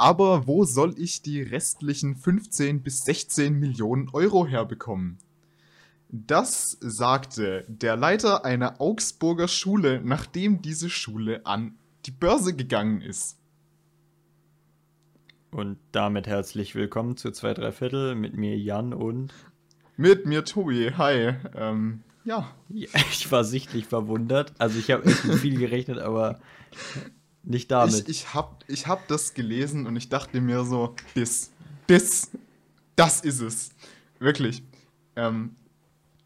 Aber wo soll ich die restlichen 15 bis 16 Millionen Euro herbekommen? Das sagte der Leiter einer Augsburger Schule, nachdem diese Schule an die Börse gegangen ist. Und damit herzlich willkommen zu 2 3 Viertel mit mir Jan und mit mir Tobi. Hi. Ähm, ja. ja. Ich war sichtlich verwundert. Also ich habe echt mit viel gerechnet, aber nicht damit. Ich, ich habe ich hab das gelesen und ich dachte mir so, das, das, das ist es. Wirklich. Ähm,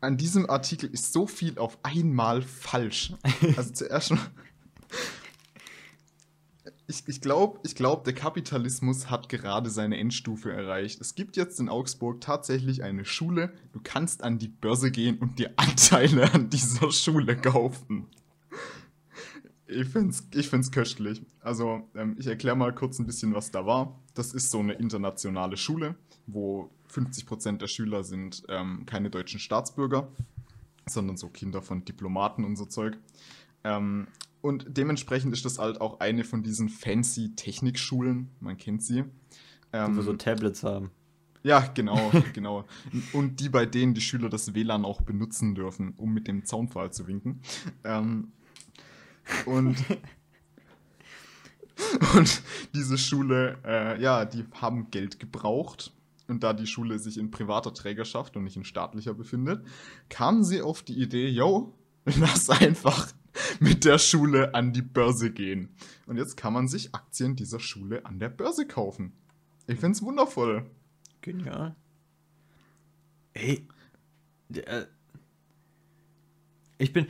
an diesem Artikel ist so viel auf einmal falsch. Also zuerst schon. Ich, ich glaube, ich glaub, der Kapitalismus hat gerade seine Endstufe erreicht. Es gibt jetzt in Augsburg tatsächlich eine Schule. Du kannst an die Börse gehen und dir Anteile an dieser Schule kaufen. Ich finde es ich find's köstlich. Also, ähm, ich erkläre mal kurz ein bisschen, was da war. Das ist so eine internationale Schule, wo 50% der Schüler sind ähm, keine deutschen Staatsbürger, sondern so Kinder von Diplomaten und so Zeug. Ähm, und dementsprechend ist das halt auch eine von diesen fancy Technikschulen, man kennt sie. Ähm, die so Tablets haben. Ja, genau, genau. Und die, bei denen die Schüler das WLAN auch benutzen dürfen, um mit dem Zaunpfahl zu winken. Ähm, und, und diese Schule, äh, ja, die haben Geld gebraucht. Und da die Schule sich in privater Trägerschaft und nicht in staatlicher befindet, kamen sie auf die Idee, yo, lass einfach mit der Schule an die Börse gehen. Und jetzt kann man sich Aktien dieser Schule an der Börse kaufen. Ich find's wundervoll. Genial. Ey. Äh, ich bin,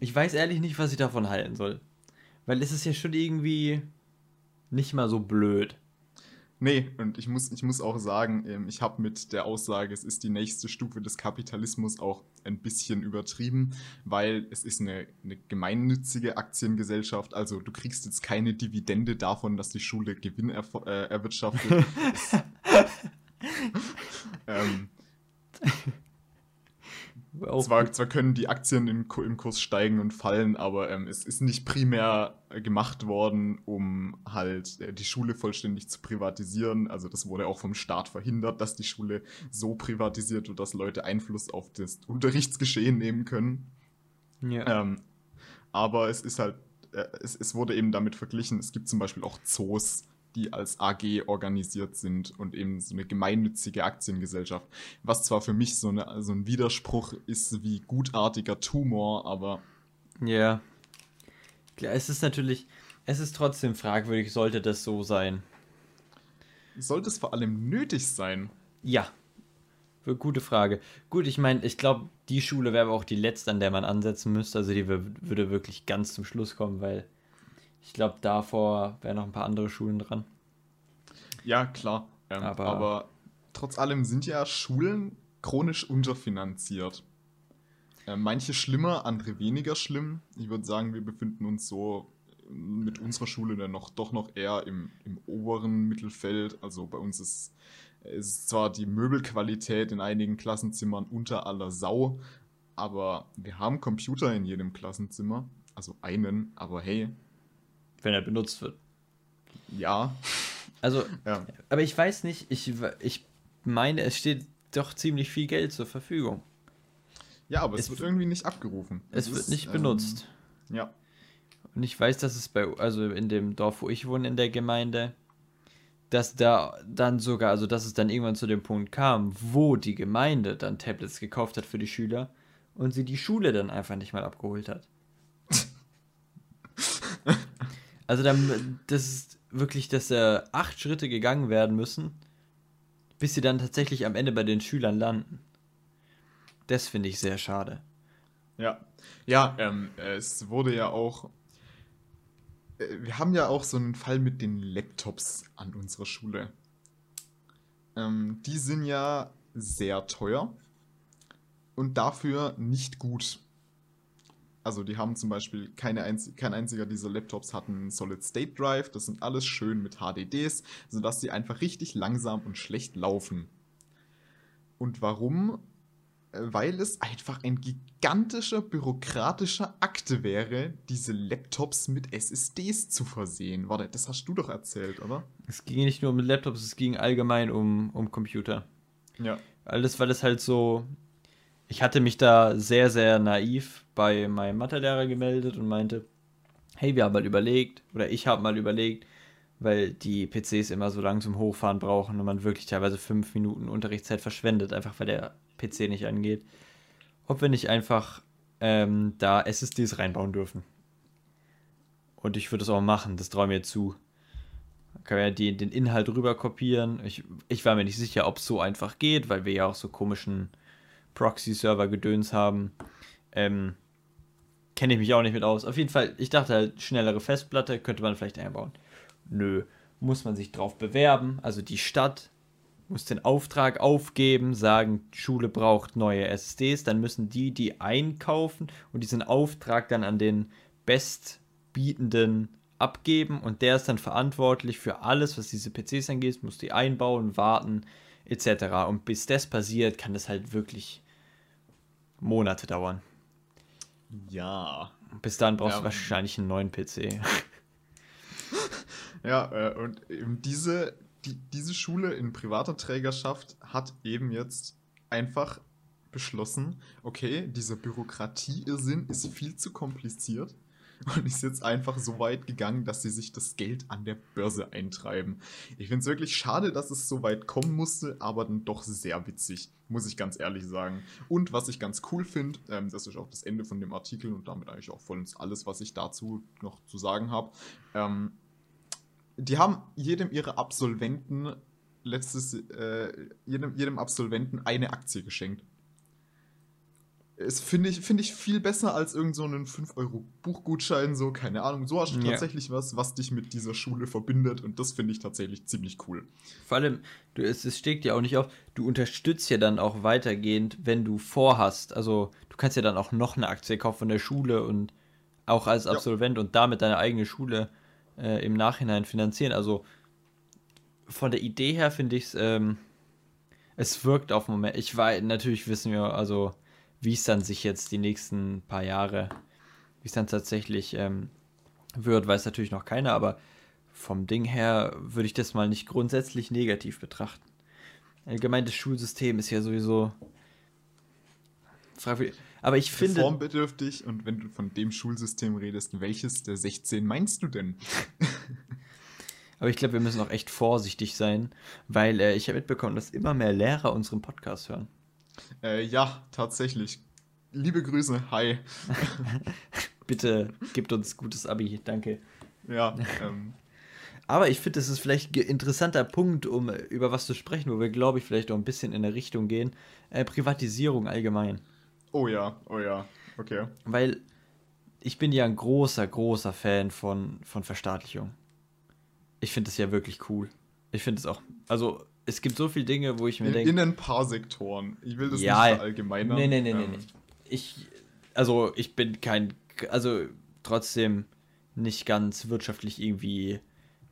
ich weiß ehrlich nicht, was ich davon halten soll. Weil es ist ja schon irgendwie nicht mal so blöd. Nee, und ich muss, ich muss auch sagen, ähm, ich habe mit der Aussage, es ist die nächste Stufe des Kapitalismus auch ein bisschen übertrieben, weil es ist eine, eine gemeinnützige Aktiengesellschaft. Also du kriegst jetzt keine Dividende davon, dass die Schule Gewinn er, äh, erwirtschaftet. ähm, zwar, zwar, können die Aktien im, im Kurs steigen und fallen, aber ähm, es ist nicht primär gemacht worden, um halt äh, die Schule vollständig zu privatisieren. Also das wurde auch vom Staat verhindert, dass die Schule so privatisiert wird, dass Leute Einfluss auf das Unterrichtsgeschehen nehmen können. Ja. Ähm, aber es ist halt, äh, es, es wurde eben damit verglichen, es gibt zum Beispiel auch Zoos, die als AG organisiert sind und eben so eine gemeinnützige Aktiengesellschaft. Was zwar für mich so, eine, so ein Widerspruch ist wie gutartiger Tumor, aber. Ja. Yeah. Es ist natürlich, es ist trotzdem fragwürdig, sollte das so sein. Sollte es vor allem nötig sein? Ja. Gute Frage. Gut, ich meine, ich glaube, die Schule wäre aber auch die letzte, an der man ansetzen müsste. Also die würde wirklich ganz zum Schluss kommen, weil ich glaube, davor wären noch ein paar andere Schulen dran. Ja, klar. Ähm, aber, aber, trotz allem sind ja Schulen chronisch unterfinanziert. Äh, manche schlimmer, andere weniger schlimm. Ich würde sagen, wir befinden uns so mit unserer Schule dann noch doch noch eher im, im oberen Mittelfeld. Also bei uns ist, ist zwar die Möbelqualität in einigen Klassenzimmern unter aller Sau, aber wir haben Computer in jedem Klassenzimmer. Also einen, aber hey, wenn er benutzt wird. Ja. Also, ja. aber ich weiß nicht, ich, ich meine, es steht doch ziemlich viel Geld zur Verfügung. Ja, aber es, es wird irgendwie nicht abgerufen. Es, es wird ist, nicht ähm, benutzt. Ja. Und ich weiß, dass es bei, also in dem Dorf, wo ich wohne, in der Gemeinde, dass da dann sogar, also dass es dann irgendwann zu dem Punkt kam, wo die Gemeinde dann Tablets gekauft hat für die Schüler und sie die Schule dann einfach nicht mal abgeholt hat. Also dann, das ist wirklich, dass äh, acht Schritte gegangen werden müssen, bis sie dann tatsächlich am Ende bei den Schülern landen. Das finde ich sehr schade. Ja, ja, ähm, es wurde ja auch. Äh, wir haben ja auch so einen Fall mit den Laptops an unserer Schule. Ähm, die sind ja sehr teuer und dafür nicht gut. Also die haben zum Beispiel keine einz kein einziger dieser Laptops hat einen Solid State Drive. Das sind alles schön mit HDDs, sodass sie einfach richtig langsam und schlecht laufen. Und warum? äh, weil es einfach ein gigantischer bürokratischer Akte wäre, diese Laptops mit SSDs zu versehen. Warte, das hast du doch erzählt, oder? Es ging nicht nur um Laptops, es ging allgemein um, um Computer. Ja. Alles, weil es halt so. Ich hatte mich da sehr, sehr naiv bei meinem Mathelehrer gemeldet und meinte, hey, wir haben mal überlegt, oder ich habe mal überlegt, weil die PCs immer so lang zum Hochfahren brauchen und man wirklich teilweise fünf Minuten Unterrichtszeit verschwendet, einfach weil der PC nicht angeht. Ob wir nicht einfach ähm, da SSDs reinbauen dürfen. Und ich würde es auch machen, das traue mir zu. Können wir ja die, den Inhalt rüber kopieren. Ich, ich war mir nicht sicher, ob es so einfach geht, weil wir ja auch so komischen Proxy-Server-Gedöns haben. Ähm, Kenne ich mich auch nicht mit aus. Auf jeden Fall, ich dachte halt, schnellere Festplatte könnte man vielleicht einbauen. Nö, muss man sich drauf bewerben. Also die Stadt muss den Auftrag aufgeben, sagen, Schule braucht neue SSDs, dann müssen die die einkaufen und diesen Auftrag dann an den Bestbietenden abgeben und der ist dann verantwortlich für alles, was diese PCs angeht, muss die einbauen, warten etc. Und bis das passiert, kann das halt wirklich Monate dauern. Ja. Bis dann brauchst Ja. du wahrscheinlich einen neuen PC. Ja, äh, und eben diese, die, diese Schule in privater Trägerschaft hat eben jetzt einfach beschlossen, okay, dieser Bürokratieirrsinn ist viel zu kompliziert und ist jetzt einfach so weit gegangen, dass sie sich das Geld an der Börse eintreiben. Ich finde es wirklich schade, dass es so weit kommen musste, aber dann doch sehr witzig, muss ich ganz ehrlich sagen. Und was ich ganz cool finde, ähm, das ist auch das Ende von dem Artikel und damit eigentlich auch vollends alles, was ich dazu noch zu sagen habe. Ähm, die haben jedem ihrer Absolventen letztes, äh, jedem, jedem Absolventen eine Aktie geschenkt. Es finde ich, finde ich viel besser als irgend so einen 5-Euro-Buchgutschein, so, keine Ahnung. So hast du Ja. tatsächlich was, was dich mit dieser Schule verbindet und das finde ich tatsächlich ziemlich cool. Vor allem, du, es, es steckt ja auch nicht auf, du unterstützt ja dann auch weitergehend, wenn du vorhast. Also du kannst ja dann auch noch eine Aktie kaufen von der Schule und auch als Ja. Absolvent und damit deine eigene Schule äh, im Nachhinein finanzieren. Also von der Idee her finde ich es, ähm, es wirkt auf den Moment. Ich weiß, natürlich wissen wir, also wie es dann sich jetzt die nächsten paar Jahre, wie es dann tatsächlich ähm, wird, weiß natürlich noch keiner, aber vom Ding her würde ich das mal nicht grundsätzlich negativ betrachten. Allgemein das Schulsystem ist ja sowieso fragwürdig. Aber ich finde, Reformbedürftig und wenn du von dem Schulsystem redest, welches der 16 meinst du denn? aber ich glaube, wir müssen auch echt vorsichtig sein, weil äh, ich habe mitbekommen, dass immer mehr Lehrer unseren Podcast hören. Äh, ja, tatsächlich. Liebe Grüße, hi. Bitte gebt uns gutes Abi, danke. Ja, ähm, Aber ich finde, das ist vielleicht ein interessanter Punkt, um über was zu sprechen, wo wir, glaube ich, vielleicht auch ein bisschen in der Richtung gehen. Äh, Privatisierung allgemein. oh ja, oh ja, okay. Weil ich bin ja ein großer, großer Fan von, von Verstaatlichung. Ich finde es ja wirklich cool. Ich finde es auch, also es gibt so viele Dinge, wo ich mir denke, in ein paar Sektoren. Ich will das Ja, nicht verallgemeinern. nee, nee, nee, nee, ähm, nee. Ich, also ich bin kein, also trotzdem nicht ganz wirtschaftlich irgendwie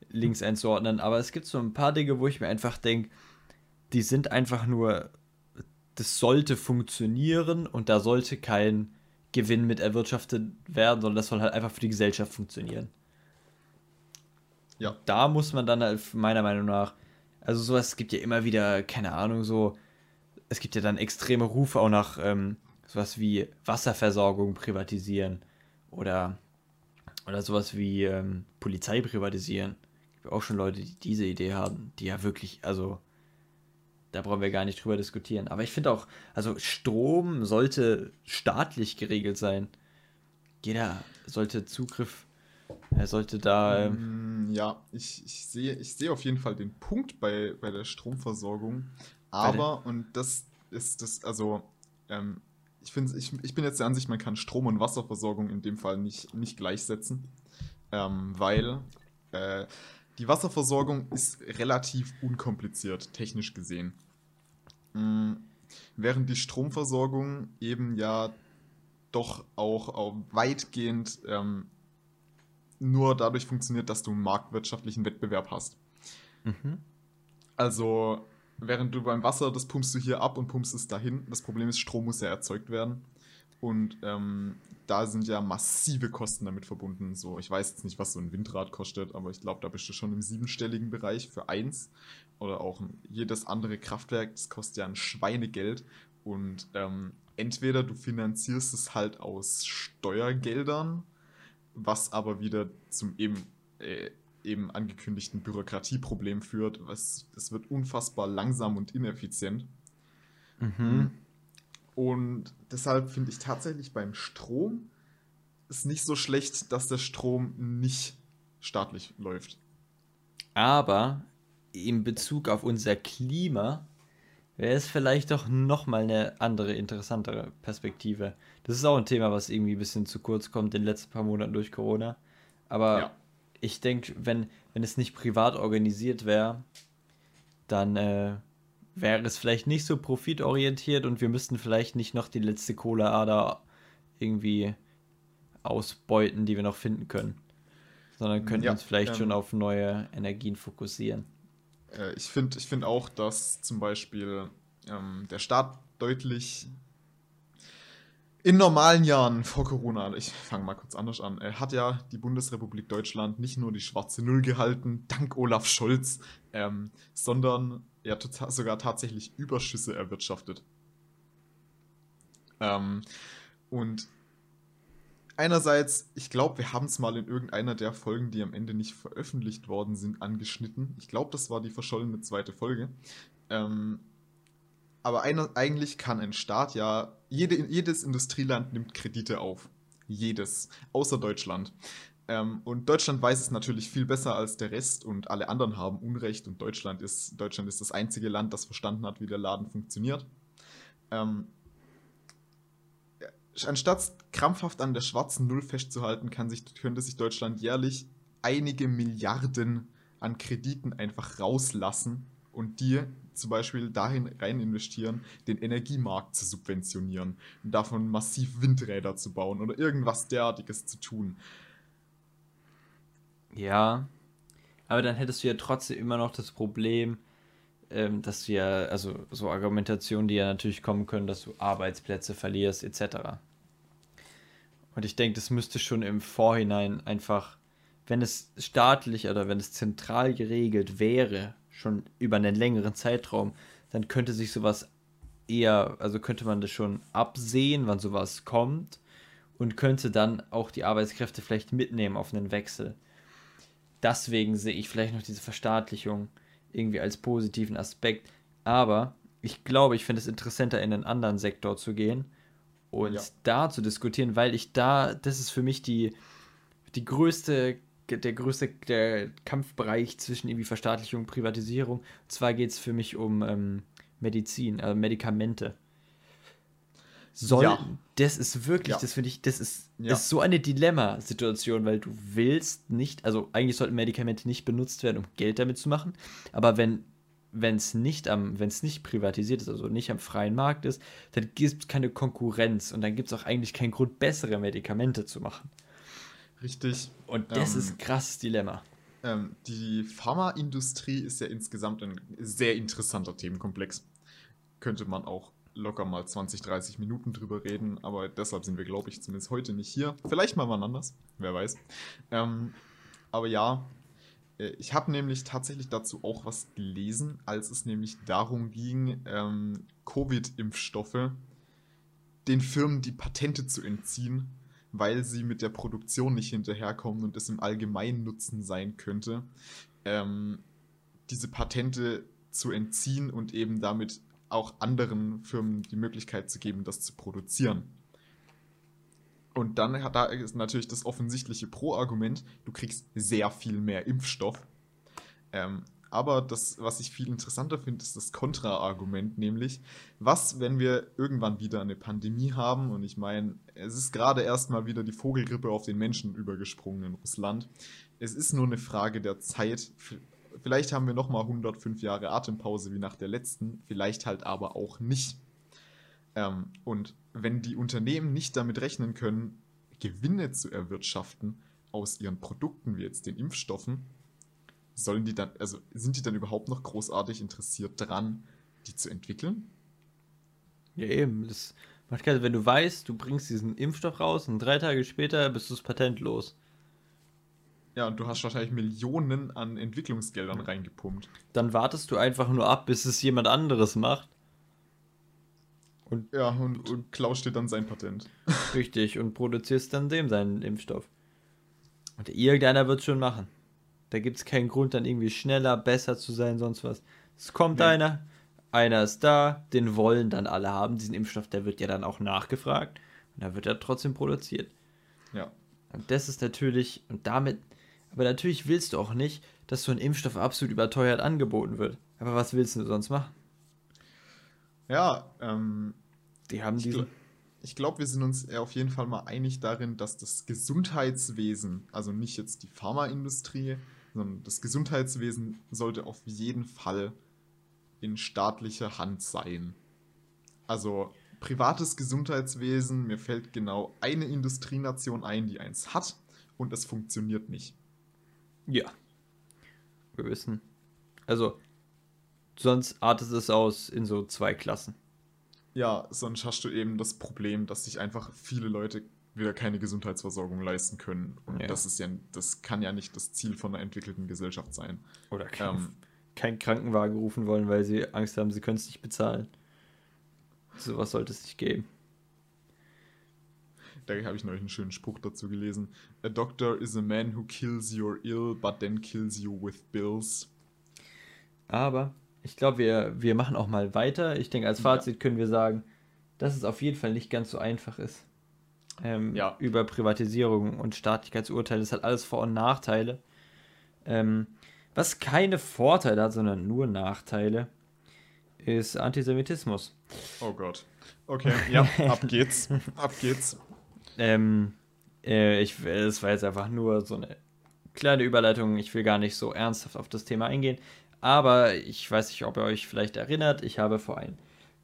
links einzuordnen, aber es gibt so ein paar Dinge, wo ich mir einfach denke, die sind einfach nur, das sollte funktionieren und da sollte kein Gewinn mit erwirtschaftet werden, sondern das soll halt einfach für die Gesellschaft funktionieren. Ja. Da muss man dann halt meiner Meinung nach, also sowas gibt ja immer wieder, keine Ahnung, so, es gibt ja dann extreme Rufe auch nach ähm, sowas wie Wasserversorgung privatisieren oder, oder sowas wie ähm, Polizei privatisieren. Es gibt auch schon Leute, die diese Idee haben, die ja wirklich, also da brauchen wir gar nicht drüber diskutieren. Aber ich finde auch, also Strom sollte staatlich geregelt sein. Jeder sollte Zugriff, er sollte da, ähm, Mm, Ja, ich, ich, sehe, ich sehe auf jeden Fall den Punkt bei, bei der Stromversorgung. Aber, und das ist das, also, ähm, ich, finde, ich, ich bin jetzt der Ansicht, man kann Strom- und Wasserversorgung in dem Fall nicht, nicht gleichsetzen. Ähm, weil äh, die Wasserversorgung ist relativ unkompliziert, technisch gesehen. Mm, während die Stromversorgung eben ja doch auch, auch weitgehend ähm, nur dadurch funktioniert, dass du einen marktwirtschaftlichen Wettbewerb hast. mhm. Also während du beim Wasser, das pumpst du hier ab und pumpst es dahin. Das Problem ist, Strom muss ja erzeugt werden. Und ähm, da sind ja massive Kosten damit verbunden. So, ich weiß jetzt nicht, was so ein Windrad kostet, aber ich glaube, da bist du schon im siebenstelligen Bereich für eins. Oder auch jedes andere Kraftwerk, das kostet ja ein Schweinegeld. Und ähm, entweder du finanzierst es halt aus Steuergeldern, was aber wieder zum eben, äh, eben angekündigten Bürokratieproblem führt. Es, es wird unfassbar langsam und ineffizient. Mhm. Und deshalb finde ich tatsächlich beim Strom ist nicht so schlecht, dass der Strom nicht staatlich läuft. Aber in Bezug auf unser Klima wäre es vielleicht doch nochmal eine andere, interessantere Perspektive. Das ist auch ein Thema, was irgendwie ein bisschen zu kurz kommt in den letzten paar Monaten durch Corona. Aber ja. ich denke, wenn, wenn es nicht privat organisiert wäre, dann äh, wäre es vielleicht nicht so profitorientiert und wir müssten vielleicht nicht noch die letzte Kohleader irgendwie ausbeuten, die wir noch finden können. Sondern könnten ja, uns vielleicht ähm, schon auf neue Energien fokussieren. Äh, ich finde ich find auch, dass zum Beispiel ähm, der Staat deutlich in normalen Jahren vor Corona, ich fange mal kurz anders an, äh, hat ja die Bundesrepublik Deutschland nicht nur die schwarze Null gehalten, dank Olaf Scholz, ähm, sondern ja tota-, sogar tatsächlich Überschüsse erwirtschaftet. Ähm, und einerseits, ich glaube, wir haben es mal in irgendeiner der Folgen, die am Ende nicht veröffentlicht worden sind, angeschnitten. Ich glaube, das war die verschollene zweite Folge. Ähm, aber einer, eigentlich kann ein Staat ja, jede, jedes Industrieland nimmt Kredite auf. Jedes. Außer Deutschland. Ähm, und Deutschland weiß es natürlich viel besser als der Rest und alle anderen haben Unrecht und Deutschland ist, Deutschland ist das einzige Land, das verstanden hat, wie der Laden funktioniert. Ähm, anstatt krampfhaft an der schwarzen Null festzuhalten, kann sich, könnte sich Deutschland jährlich einige Milliarden an Krediten einfach rauslassen und die zum Beispiel dahin rein investieren, den Energiemarkt zu subventionieren und davon massiv Windräder zu bauen oder irgendwas derartiges zu tun. Ja, aber dann hättest du ja trotzdem immer noch das Problem, ähm, dass du ja, also so Argumentationen, die ja natürlich kommen können, dass du Arbeitsplätze verlierst, etc. Und ich denke, das müsste schon im Vorhinein einfach, wenn es staatlich oder wenn es zentral geregelt wäre, schon über einen längeren Zeitraum, dann könnte sich sowas eher, also könnte man das schon absehen, wann sowas kommt und könnte dann auch die Arbeitskräfte vielleicht mitnehmen auf einen Wechsel. Deswegen sehe ich vielleicht noch diese Verstaatlichung irgendwie als positiven Aspekt. Aber ich glaube, ich finde es interessanter, in einen anderen Sektor zu gehen und ja. da zu diskutieren, weil ich da, das ist für mich die, die größte, der größte der Kampfbereich zwischen irgendwie Verstaatlichung und Privatisierung. Und zwar geht es für mich um ähm, Medizin, äh, Medikamente. Soll, ja. das ist wirklich, ja. das finde ich, das ist, ist so eine Dilemma-Situation, weil du willst nicht, also eigentlich sollten Medikamente nicht benutzt werden, um Geld damit zu machen, aber wenn wenn es nicht am, wenn es nicht privatisiert ist, also nicht am freien Markt ist, dann gibt es keine Konkurrenz und dann gibt es auch eigentlich keinen Grund, bessere Medikamente zu machen. Richtig. Und das ähm, ist ein krasses Dilemma. Ähm, die Pharmaindustrie ist ja insgesamt ein sehr interessanter Themenkomplex. Könnte man auch locker mal 20, 30 Minuten drüber reden, aber deshalb sind wir, glaube ich, zumindest heute nicht hier. Vielleicht mal wann anders, wer weiß. Ähm, aber ja, ich habe nämlich tatsächlich dazu auch was gelesen, als es nämlich darum ging, ähm, Covid-Impfstoffe den Firmen die Patente zu entziehen, weil sie mit der Produktion nicht hinterherkommen und es im allgemeinen Nutzen sein könnte, ähm, diese Patente zu entziehen und eben damit auch anderen Firmen die Möglichkeit zu geben, das zu produzieren. Und dann hat da ist natürlich das offensichtliche Pro-Argument, du kriegst sehr viel mehr Impfstoff. Ähm, aber das, was ich viel interessanter finde, ist das Kontra-Argument, nämlich, was, wenn wir irgendwann wieder eine Pandemie haben? Und ich meine, es ist gerade erst mal wieder die Vogelgrippe auf den Menschen übergesprungen in Russland. Es ist nur eine Frage der Zeit. Vielleicht haben wir nochmal 105 Jahre Atempause wie nach der letzten, vielleicht halt aber auch nicht. Ähm, und wenn die Unternehmen nicht damit rechnen können, Gewinne zu erwirtschaften aus ihren Produkten, wie jetzt den Impfstoffen, sollen die dann, also sind die dann überhaupt noch großartig interessiert daran, die zu entwickeln? Ja, eben. Das macht keinen Wenn du weißt, du bringst diesen Impfstoff raus und drei Tage später bist du das Patent los. Ja, und du hast wahrscheinlich Millionen an Entwicklungsgeldern reingepumpt. Dann wartest du einfach nur ab, bis es jemand anderes macht. Und, ja, und, und klaust dir dann sein Patent. Richtig, und produzierst dann dem seinen Impfstoff. Und irgendeiner wird schon machen. Da gibt es keinen Grund, dann irgendwie schneller, besser zu sein, sonst was. Es kommt nee. einer, einer ist da, den wollen dann alle haben. Diesen Impfstoff, der wird ja dann auch nachgefragt. Und da wird er trotzdem produziert. Ja. Und das ist natürlich, und damit, aber natürlich willst du auch nicht, dass so ein Impfstoff absolut überteuert angeboten wird. Aber was willst du sonst machen? Ja, ähm, die haben diesen. Ich glaube, wir sind uns auf jeden Fall mal einig darin, dass das Gesundheitswesen, also nicht jetzt die Pharmaindustrie, sondern das Gesundheitswesen sollte auf jeden Fall in staatlicher Hand sein. Also privates Gesundheitswesen, mir fällt genau eine Industrienation ein, die eins hat und es funktioniert nicht. Ja. Wir wissen. Also, sonst artet es aus in so zwei Klassen. Ja, sonst hast du eben das Problem, dass sich einfach viele Leute wieder keine Gesundheitsversorgung leisten können. Und ja. das ist ja, das kann ja nicht das Ziel von einer entwickelten Gesellschaft sein. Oder kein, ähm, kein Krankenwagen rufen wollen, weil sie Angst haben, sie können es nicht bezahlen. Sowas sollte es nicht geben. Da habe ich neulich einen schönen Spruch dazu gelesen. A doctor is a man who kills your ill, but then kills you with bills. Aber ich glaube, wir, wir machen auch mal weiter. Ich denke, als Fazit ja. können wir sagen, dass es auf jeden Fall nicht ganz so einfach ist. Ähm, ja. Über Privatisierung und Staatlichkeitsurteile. Das hat alles Vor- und Nachteile. Ähm, was keine Vorteile hat, sondern nur Nachteile, ist Antisemitismus. Oh Gott. Okay, ja, ab geht's. ab geht's. Ähm, äh, ich, es war jetzt einfach nur so eine kleine Überleitung. Ich will gar nicht so ernsthaft auf das Thema eingehen. Aber ich weiß nicht, ob ihr euch vielleicht erinnert, ich habe vor ein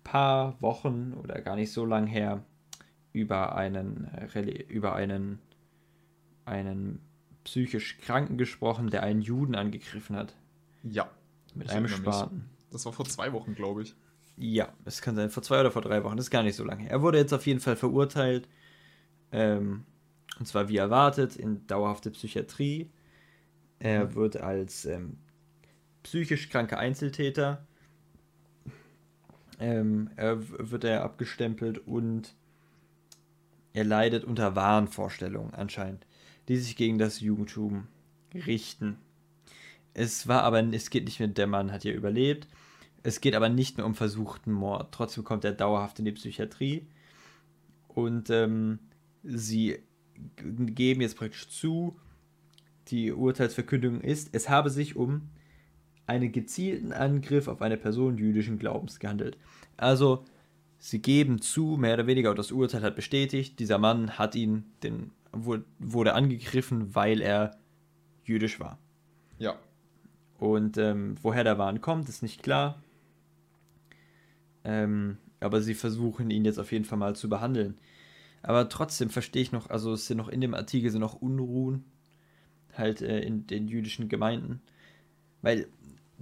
paar Wochen oder gar nicht so lang her über einen, äh, über einen, einen psychisch Kranken gesprochen, der einen Juden angegriffen hat. Ja. Mit einem Spaten. Das war vor zwei Wochen, glaube ich. Ja, es kann sein, vor zwei oder vor drei Wochen, das ist gar nicht so lange her. Er wurde jetzt auf jeden Fall verurteilt, ähm, und zwar wie erwartet, in dauerhafte Psychiatrie. Er mhm. wird als ähm, psychisch kranker Einzeltäter ähm, er wird er abgestempelt und er leidet unter Wahnvorstellungen anscheinend, die sich gegen das Judentum richten. Es war aber, es geht nicht mehr, der Mann hat ja überlebt. Es geht aber nicht mehr um versuchten Mord. Trotzdem kommt er dauerhaft in die Psychiatrie. Und ähm, sie geben jetzt praktisch zu, die Urteilsverkündung ist, es habe sich um einen gezielten Angriff auf eine Person jüdischen Glaubens gehandelt. Also, sie geben zu, mehr oder weniger, und das Urteil hat bestätigt, dieser Mann hat ihn, den, wurde angegriffen, weil er jüdisch war. Ja. Und ähm, woher der Wahn kommt, ist nicht klar. Ähm, aber sie versuchen ihn jetzt auf jeden Fall mal zu behandeln. Aber trotzdem verstehe ich noch, also es sind noch in dem Artikel sind noch Unruhen halt äh, in den jüdischen Gemeinden. Weil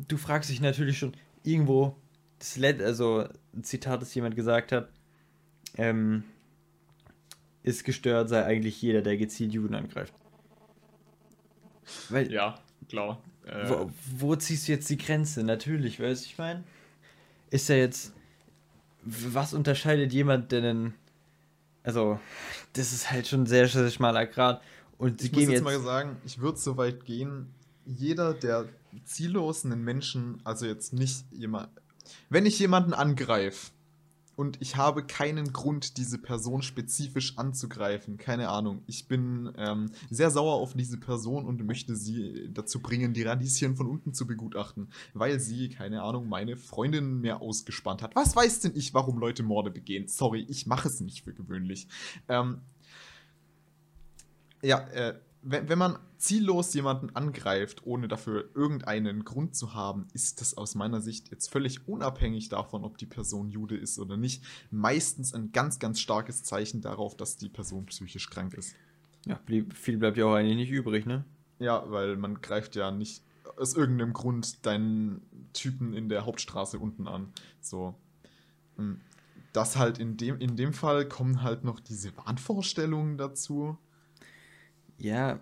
du fragst dich natürlich schon irgendwo, das Let also ein Zitat, das jemand gesagt hat, ähm, ist gestört, sei eigentlich jeder, der gezielt Juden angreift. Weil, ja, klar. Äh, wo, wo, ziehst du jetzt die Grenze? Natürlich, weißt du, ich meine? Ist er jetzt. Was unterscheidet jemand denn? Also, das ist halt schon ein sehr, sehr schmaler Grad. Und ich muss jetzt, jetzt mal sagen, ich würde so weit gehen, jeder, der ziellos einen Menschen, also jetzt nicht jemand, wenn ich jemanden angreife und ich habe keinen Grund, diese Person spezifisch anzugreifen, keine Ahnung, ich bin ähm, sehr sauer auf diese Person und möchte sie dazu bringen, die Radieschen von unten zu begutachten, weil sie, keine Ahnung, meine Freundin mehr ausgespannt hat. Was weiß denn ich, warum Leute Morde begehen? Sorry, ich mache es nicht für gewöhnlich. Ähm, ja, äh, wenn, wenn man ziellos jemanden angreift, ohne dafür irgendeinen Grund zu haben, ist das aus meiner Sicht jetzt völlig unabhängig davon, ob die Person Jude ist oder nicht, meistens ein ganz, ganz starkes Zeichen darauf, dass die Person psychisch krank ist. Ja, viel bleibt ja auch eigentlich nicht übrig, ne? Ja, weil man greift ja nicht aus irgendeinem Grund deinen Typen in der Hauptstraße unten an. So. Hm. Das halt in dem, in dem Fall kommen halt noch diese Wahnvorstellungen dazu. Ja,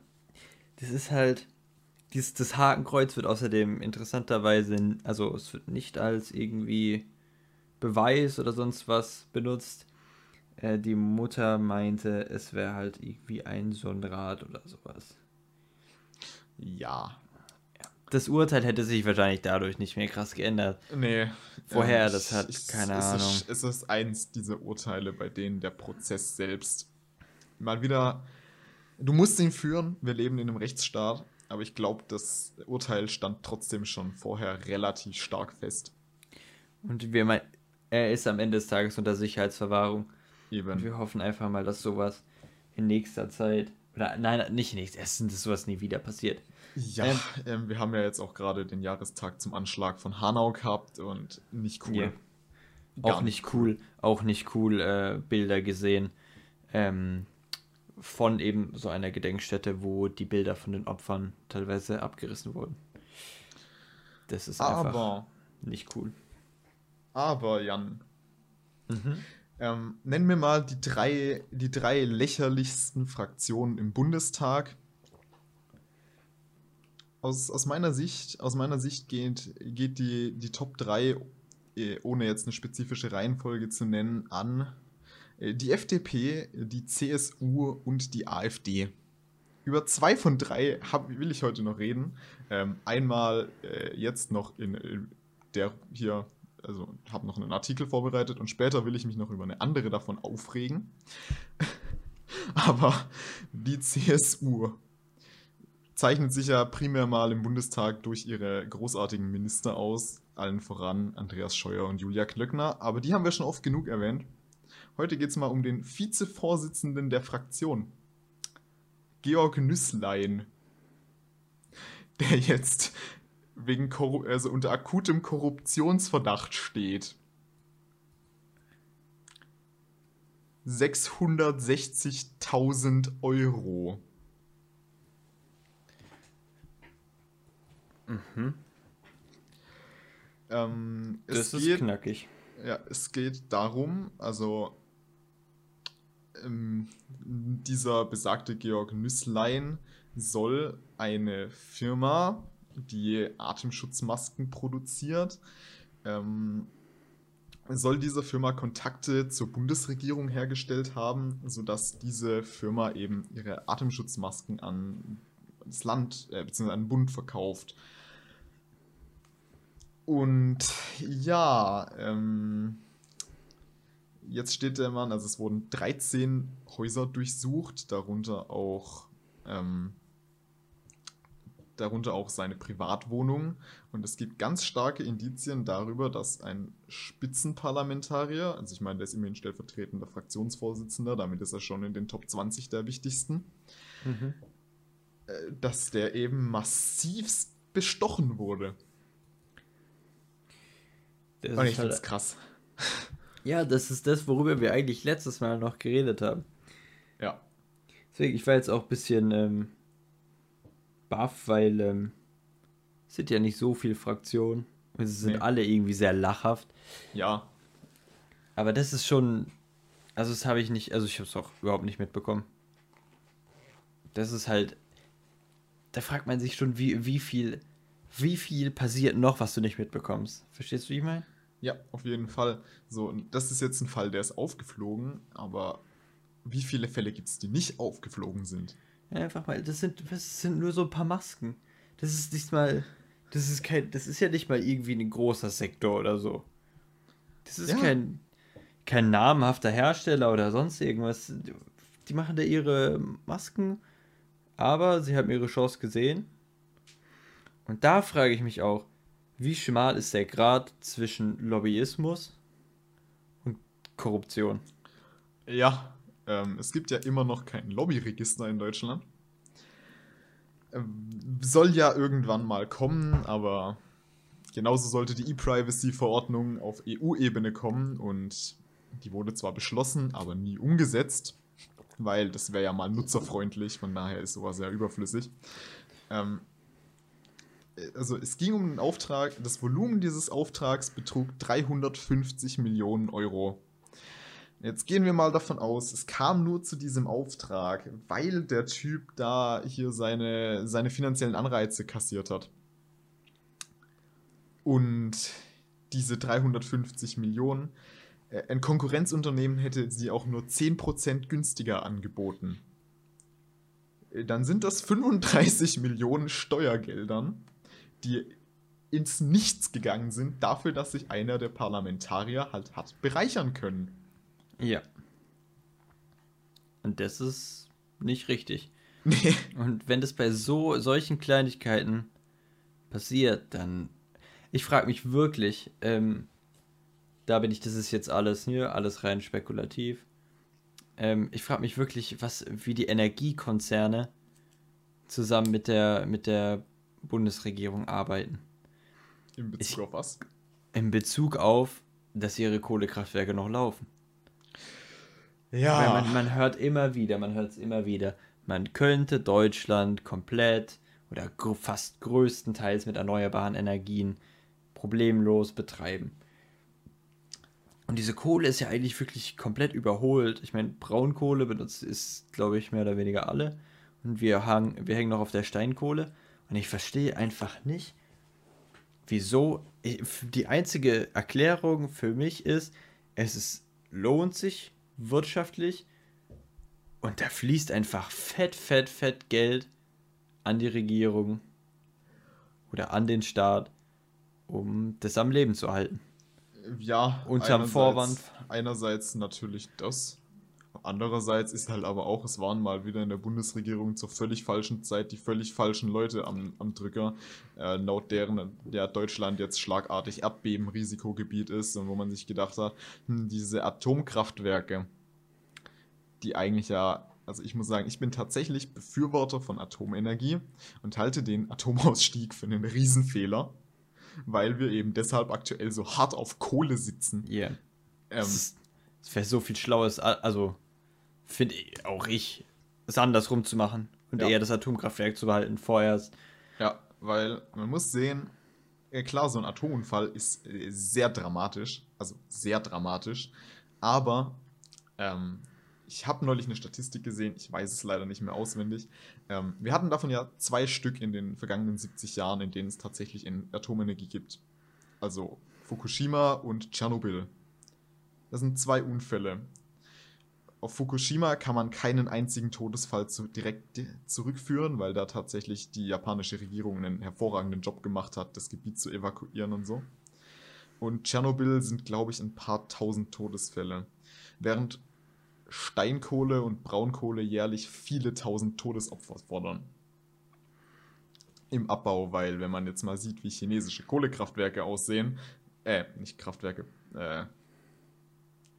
das ist halt. Dies, das Hakenkreuz wird außerdem interessanterweise, also es wird nicht als irgendwie Beweis oder sonst was benutzt. Äh, die Mutter meinte, es wäre halt irgendwie ein Sonnenrad oder sowas. Ja. Das Urteil hätte sich wahrscheinlich dadurch nicht mehr krass geändert. Nee. Vorher, ähm, das hat es- keine es Ahnung. Ist, es ist eins dieser Urteile, bei denen der Prozess selbst mal wieder. Du musst ihn führen, wir leben in einem Rechtsstaat, aber ich glaube, das Urteil stand trotzdem schon vorher relativ stark fest. Und wir mein, er ist am Ende des Tages unter Sicherheitsverwahrung. Und Eben. wir hoffen einfach mal, dass sowas in nächster Zeit. Oder nein, nicht in nächster Zeit, dass sowas nie wieder passiert. Ja, Ähm, ähm, wir haben ja jetzt auch gerade den Jahrestag zum Anschlag von Hanau gehabt und nicht cool. Gar auch nicht cool, auch nicht cool äh, Bilder gesehen ähm, von eben so einer Gedenkstätte, wo die Bilder von den Opfern teilweise abgerissen wurden. Das ist einfach Aber, nicht cool. aber, Jan, Mhm. Ähm, nenn mir mal die drei, die drei lächerlichsten Fraktionen im Bundestag. Aus, aus meiner Sicht, aus meiner Sicht geht, geht die, die Top 3, äh, ohne jetzt eine spezifische Reihenfolge zu nennen, an die FDP, die CSU und die AfD. Über zwei von drei hab, will ich heute noch reden. Ähm, einmal äh, jetzt noch in, in der hier also habe noch einen Artikel vorbereitet und später will ich mich noch über eine andere davon aufregen. Aber die CSU zeichnet sich ja primär mal im Bundestag durch ihre großartigen Minister aus, allen voran Andreas Scheuer und Julia Klöckner, aber die haben wir schon oft genug erwähnt. Heute geht es mal um den Vizevorsitzenden der Fraktion, Georg Nüßlein, der jetzt wegen Korru also unter akutem Korruptionsverdacht steht. 660.000 Euro. Mhm. Ähm, Das ist geht, knackig. ja, es geht darum, also ähm, dieser besagte Georg Nüßlein soll eine Firma, die Atemschutzmasken produziert, ähm, soll diese Firma Kontakte zur Bundesregierung hergestellt haben, sodass diese Firma eben ihre Atemschutzmasken an das Land äh, bzw. an den Bund verkauft. Und ja, ähm, jetzt steht der Mann, also es wurden 13 Häuser durchsucht, darunter auch ähm, darunter auch seine Privatwohnung. Und es gibt ganz starke Indizien darüber, dass ein Spitzenparlamentarier, also ich meine, der ist immerhin stellvertretender Fraktionsvorsitzender, damit ist er schon in den Top 20 der wichtigsten, Mhm. äh, dass der eben massivst bestochen wurde. Das Und ist ich halt, krass. Ja, das ist das, worüber wir eigentlich letztes Mal noch geredet haben. Ja. Deswegen, ich war jetzt auch ein bisschen ähm, baff, weil ähm, es sind ja nicht so viele Fraktionen. Und sie sind Nee. alle irgendwie sehr lachhaft. Ja. Aber das ist schon. Also, das habe ich nicht. Also, ich habe es auch überhaupt nicht mitbekommen. Das ist halt. Da fragt man sich schon, wie, wie viel. Wie viel passiert noch, was du nicht mitbekommst? Verstehst du, wie ich meine? Ja, auf jeden Fall. So, und das ist jetzt ein Fall, der ist aufgeflogen, aber wie viele Fälle gibt es, die nicht aufgeflogen sind? Ja, einfach mal, das sind, das sind nur so ein paar Masken. Das ist nicht mal, das ist kein, das ist ja nicht mal irgendwie ein großer Sektor oder so. Das ist Ja. kein, kein namhafter Hersteller oder sonst irgendwas. Die machen da ihre Masken, aber sie haben ihre Chance gesehen. Und da frage ich mich auch, wie schmal ist der Grad zwischen Lobbyismus und Korruption? Ja, ähm, es gibt ja immer noch kein Lobbyregister in Deutschland. Ähm, soll ja irgendwann mal kommen, aber genauso sollte die E-Privacy-Verordnung auf EU-Ebene kommen und die wurde zwar beschlossen, aber nie umgesetzt, weil das wäre ja mal nutzerfreundlich, von daher ist sowas ja überflüssig. Ähm, also es ging um den Auftrag, das Volumen dieses Auftrags betrug 350 Millionen Euro. Jetzt gehen wir mal davon aus, es kam nur zu diesem Auftrag, weil der Typ da hier seine, seine finanziellen Anreize kassiert hat. Und diese 350 Millionen, äh, ein Konkurrenzunternehmen hätte sie auch nur 10% günstiger angeboten. Äh, Dann sind das 35 Millionen Steuergeldern, die ins Nichts gegangen sind, dafür, dass sich einer der Parlamentarier halt hat bereichern können. Ja. Und das ist nicht richtig. Nee. Und wenn das bei so solchen Kleinigkeiten passiert, dann. Ich frage mich wirklich, ähm, da bin ich, das ist jetzt alles hier, alles rein spekulativ. Ähm, ich frage mich wirklich, was, wie die Energiekonzerne zusammen mit der, mit der Bundesregierung arbeiten. In Bezug Ich- auf was? In Bezug auf, dass ihre Kohlekraftwerke noch laufen. Ja. Man, man hört immer wieder, man hört es immer wieder, man könnte Deutschland komplett oder gr fast größtenteils mit erneuerbaren Energien problemlos betreiben. Und diese Kohle ist ja eigentlich wirklich komplett überholt. Ich meine, Braunkohle benutzt ist, glaube ich, mehr oder weniger alle. Und wir, hang, wir hängen noch auf der Steinkohle. Und ich verstehe einfach nicht, wieso. Ich, die einzige Erklärung für mich ist, es ist, lohnt sich wirtschaftlich und da fließt einfach fett, fett, fett Geld an die Regierung oder an den Staat, um das am Leben zu halten. Ja, Unterm einerseits- Vorwand. Einerseits natürlich das. Andererseits ist halt aber auch, es waren mal wieder in der Bundesregierung zur völlig falschen Zeit die völlig falschen Leute am, am Drücker, äh, laut deren ja Deutschland jetzt schlagartig Erdbebenrisikogebiet ist und wo man sich gedacht hat, hm, diese Atomkraftwerke, die eigentlich ja, also ich muss sagen, ich bin tatsächlich Befürworter von Atomenergie und halte den Atomausstieg für einen Riesenfehler, weil wir eben deshalb aktuell so hart auf Kohle sitzen. Ja. Ähm, Es wäre so viel Schlaues, also finde ich, auch ich, es andersrum zu machen und Ja. eher das Atomkraftwerk zu behalten vorerst. Ja, weil man muss sehen, ja klar, so ein Atomunfall ist äh, sehr dramatisch, also sehr dramatisch, aber ähm, ich habe neulich eine Statistik gesehen, ich weiß es leider nicht mehr auswendig. Ähm, wir hatten davon ja zwei Stück in den vergangenen 70 Jahren, in denen es tatsächlich in Atomenergie gibt. Also Fukushima und Tschernobyl. Das sind zwei Unfälle. Auf Fukushima kann man keinen einzigen Todesfall zu, direkt di- zurückführen, weil da tatsächlich die japanische Regierung einen hervorragenden Job gemacht hat, das Gebiet zu evakuieren und so. Und Tschernobyl sind, glaube ich, ein paar tausend Todesfälle. Während Steinkohle und Braunkohle jährlich viele tausend Todesopfer fordern. Im Abbau, weil wenn man jetzt mal sieht, wie chinesische Kohlekraftwerke aussehen, äh, nicht Kraftwerke, äh,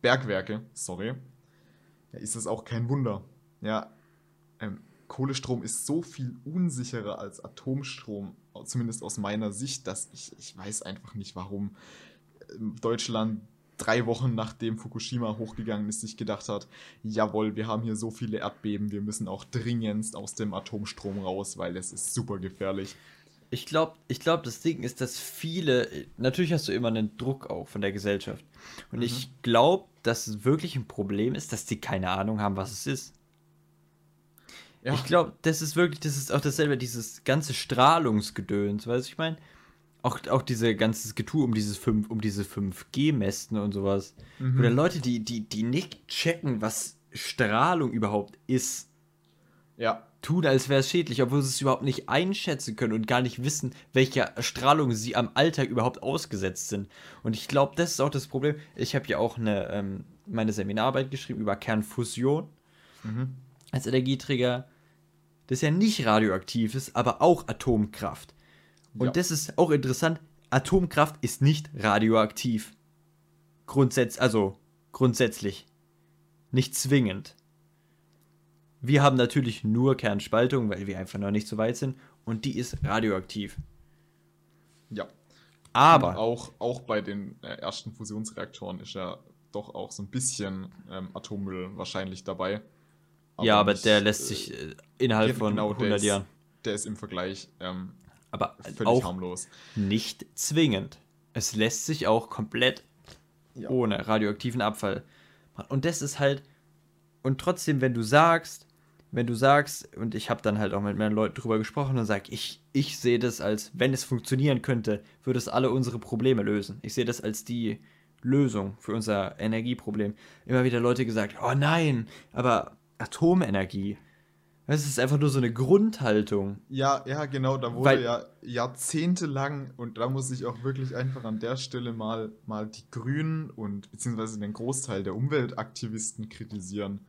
Bergwerke, sorry, ja, ist das auch kein Wunder. Ja, ähm, Kohlestrom ist so viel unsicherer als Atomstrom, zumindest aus meiner Sicht, dass ich, ich weiß einfach nicht, warum ähm, Deutschland drei Wochen nachdem Fukushima hochgegangen ist, sich gedacht hat, jawohl, wir haben hier so viele Erdbeben, wir müssen auch dringendst aus dem Atomstrom raus, weil es ist super gefährlich. Ich glaube, ich glaub, das Ding ist, dass viele, natürlich hast du immer einen Druck auch von der Gesellschaft. Und Mhm. ich glaube, dass es wirklich ein Problem ist, dass die keine Ahnung haben, was es ist. Ja, Ich glaube, das ist wirklich, das ist auch dasselbe, dieses ganze Strahlungsgedöns, weißt du, ich meine? Auch, auch diese ganzes Getue um dieses 5, um diese 5G-Mästen und sowas. Mhm. Oder Leute, die, die, die nicht checken, was Strahlung überhaupt ist, ja, tun, als wäre es schädlich, obwohl sie es überhaupt nicht einschätzen können und gar nicht wissen, welcher Strahlung sie am Alltag überhaupt ausgesetzt sind. Und ich glaube, das ist auch das Problem. Ich habe ja auch eine, ähm, meine Seminararbeit geschrieben über Kernfusion Mhm. als Energieträger, das ja nicht radioaktiv ist, aber auch Atomkraft. Und Ja. das ist auch interessant. Atomkraft ist nicht radioaktiv. Grundsätzlich, also grundsätzlich. Nicht zwingend. Wir haben natürlich nur Kernspaltung, weil wir einfach noch nicht so weit sind. Und die ist radioaktiv. ja. Aber, Auch, auch bei den äh, ersten Fusionsreaktoren ist ja doch auch so ein bisschen ähm, Atommüll wahrscheinlich dabei. ja, aber nicht, der lässt äh, sich äh, innerhalb von genau, der 100 ist, Jahren. Der ist im Vergleich ähm, Aber Völlig auch harmlos. nicht zwingend. Es lässt sich auch komplett Ja. ohne radioaktiven Abfall machen. Und das ist halt, und trotzdem, wenn du sagst, wenn du sagst, und ich habe dann halt auch mit meinen Leuten drüber gesprochen und sag, ich, ich sehe das als, wenn es funktionieren könnte, würde es alle unsere Probleme lösen. Ich sehe das als die Lösung für unser Energieproblem. Immer wieder Leute gesagt, oh nein, aber Atomenergie. Das ist einfach nur so eine Grundhaltung. Ja, ja, genau, da wurde Weil- ja jahrzehntelang, und da muss ich auch wirklich einfach an der Stelle mal, mal die Grünen und beziehungsweise den Großteil der Umweltaktivisten kritisieren.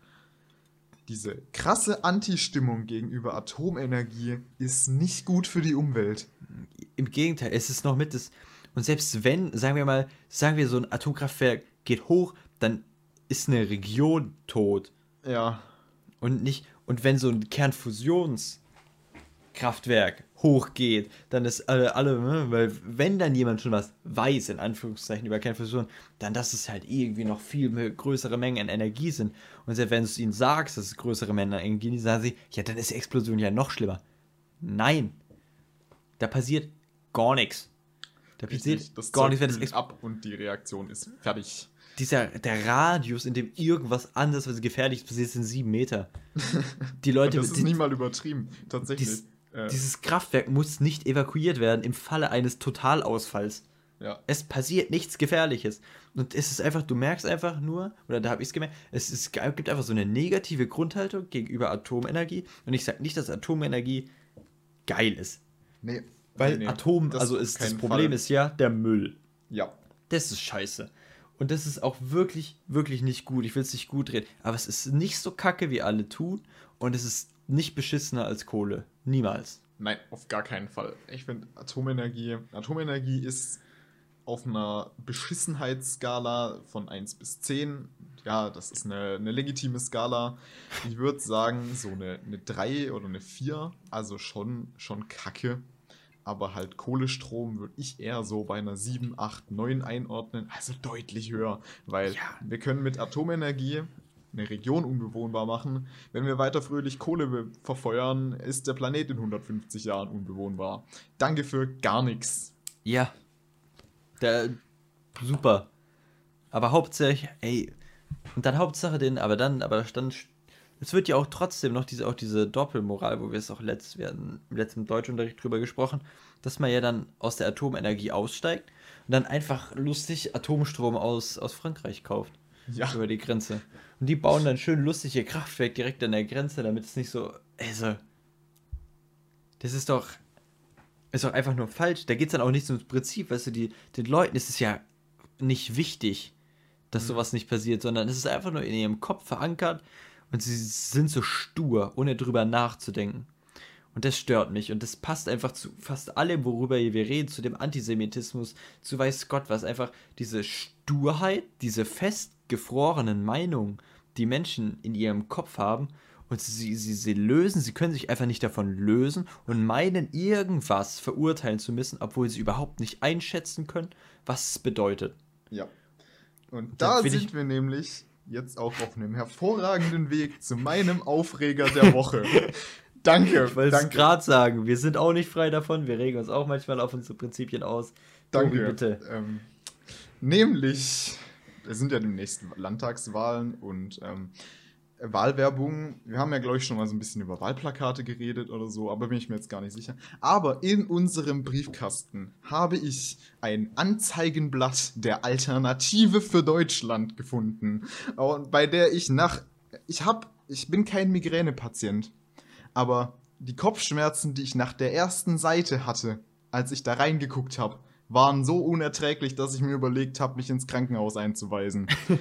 Diese krasse Anti-Stimmung gegenüber Atomenergie ist nicht gut für die Umwelt. Im Gegenteil, es ist noch mit das. Und selbst wenn, sagen wir mal, sagen wir, so ein Atomkraftwerk geht hoch, dann ist eine Region tot. Ja, Und nicht, und wenn so ein Kernfusionskraftwerk hochgeht, dann ist alle, alle, ne, weil wenn dann jemand schon was weiß, in Anführungszeichen, über Kernfusion, dann dass es halt irgendwie noch viel größere Mengen an Energie sind. Und selbst wenn du es ihnen sagst, dass es größere Mengen an Energie sind, sagen sie, ja, dann ist die Explosion ja noch schlimmer. Nein. Da passiert gar nichts. Da passiert richtig. Das gar nichts, wenn es ab und die Reaktion ist fertig. dieser, der Radius, in dem irgendwas anderes, was gefährlich passiert, sind sieben Meter. Die Leute, das ist die, nicht mal übertrieben. Tatsächlich. dies- dieses Kraftwerk muss nicht evakuiert werden im Falle eines Totalausfalls. ja. Es passiert nichts Gefährliches. Und es ist einfach, du merkst einfach nur, oder da habe ich es gemerkt, es ist, gibt einfach so eine negative Grundhaltung gegenüber Atomenergie. Und ich sage nicht, dass Atomenergie geil ist. Nee. Weil nee, nee. Atom, Das also ist, das Problem Fall. ist ja der Müll. Ja. Das ist scheiße. Und das ist auch wirklich, wirklich nicht gut. Ich will es nicht gut reden. Aber es ist nicht so kacke, wie alle tun. Und es ist nicht beschissener als Kohle. Niemals. Nein, auf gar keinen Fall. Ich finde Atomenergie, Atomenergie ist auf einer Beschissenheitsskala von 1 bis 10. Ja, das ist eine, eine legitime Skala. Ich würde sagen, so eine, eine 3 oder eine 4. Also schon, schon kacke. Aber halt Kohlestrom würde ich eher so bei einer 7, 8, 9 einordnen. Also deutlich höher. Weil Ja. wir können mit Atomenergie eine Region unbewohnbar machen. Wenn wir weiter fröhlich Kohle verfeuern, ist der Planet in 150 Jahren unbewohnbar. Danke für gar nichts. Ja. Der, super. Aber Hauptsache, ey. Und dann Hauptsache den, aber dann, aber dann. Es wird ja auch trotzdem noch diese, auch diese Doppelmoral, wo wir es auch letzt, wir hatten im letzten Deutschunterricht drüber gesprochen, dass man ja dann aus der Atomenergie aussteigt und dann einfach lustig Atomstrom aus, aus Frankreich kauft. Ja. Über die Grenze. Und die bauen dann schön lustig ihr Kraftwerk direkt an der Grenze, damit es nicht so. Also. Das ist doch. Ist doch einfach nur falsch. Da geht es dann auch nicht ums Prinzip, weißt du, die, den Leuten ist es ja nicht wichtig, dass sowas nicht passiert, sondern es ist einfach nur in ihrem Kopf verankert und sie sind so stur, ohne drüber nachzudenken. Und das stört mich. Und das passt einfach zu fast allem, worüber wir reden, zu dem Antisemitismus, zu weiß Gott was. Einfach diese Sturheit, diese festgefrorenen Meinungen, die Menschen in ihrem Kopf haben. Und sie, sie, sie lösen, sie können sich einfach nicht davon lösen und meinen, irgendwas verurteilen zu müssen, obwohl sie überhaupt nicht einschätzen können, was es bedeutet. Ja. Und Da sind wir nämlich jetzt auch auf einem hervorragenden Weg zu meinem Aufreger der Woche. danke. Ich wollte es gerade sagen, wir sind auch nicht frei davon, wir regen uns auch manchmal auf unsere Prinzipien aus. Danke. Tobi, bitte. Ähm, nämlich, es sind ja demnächst Landtagswahlen und ähm, Wahlwerbung. Wir haben ja, glaube ich, schon mal so ein bisschen über Wahlplakate geredet oder so, aber bin ich mir jetzt gar nicht sicher. Aber in unserem Briefkasten habe ich ein Anzeigenblatt der Alternative für Deutschland gefunden, und bei der ich nach, ich habe, ich bin kein Migränepatient, aber die Kopfschmerzen, die ich nach der ersten Seite hatte, als ich da reingeguckt habe, waren so unerträglich, dass ich mir überlegt habe, mich ins Krankenhaus einzuweisen.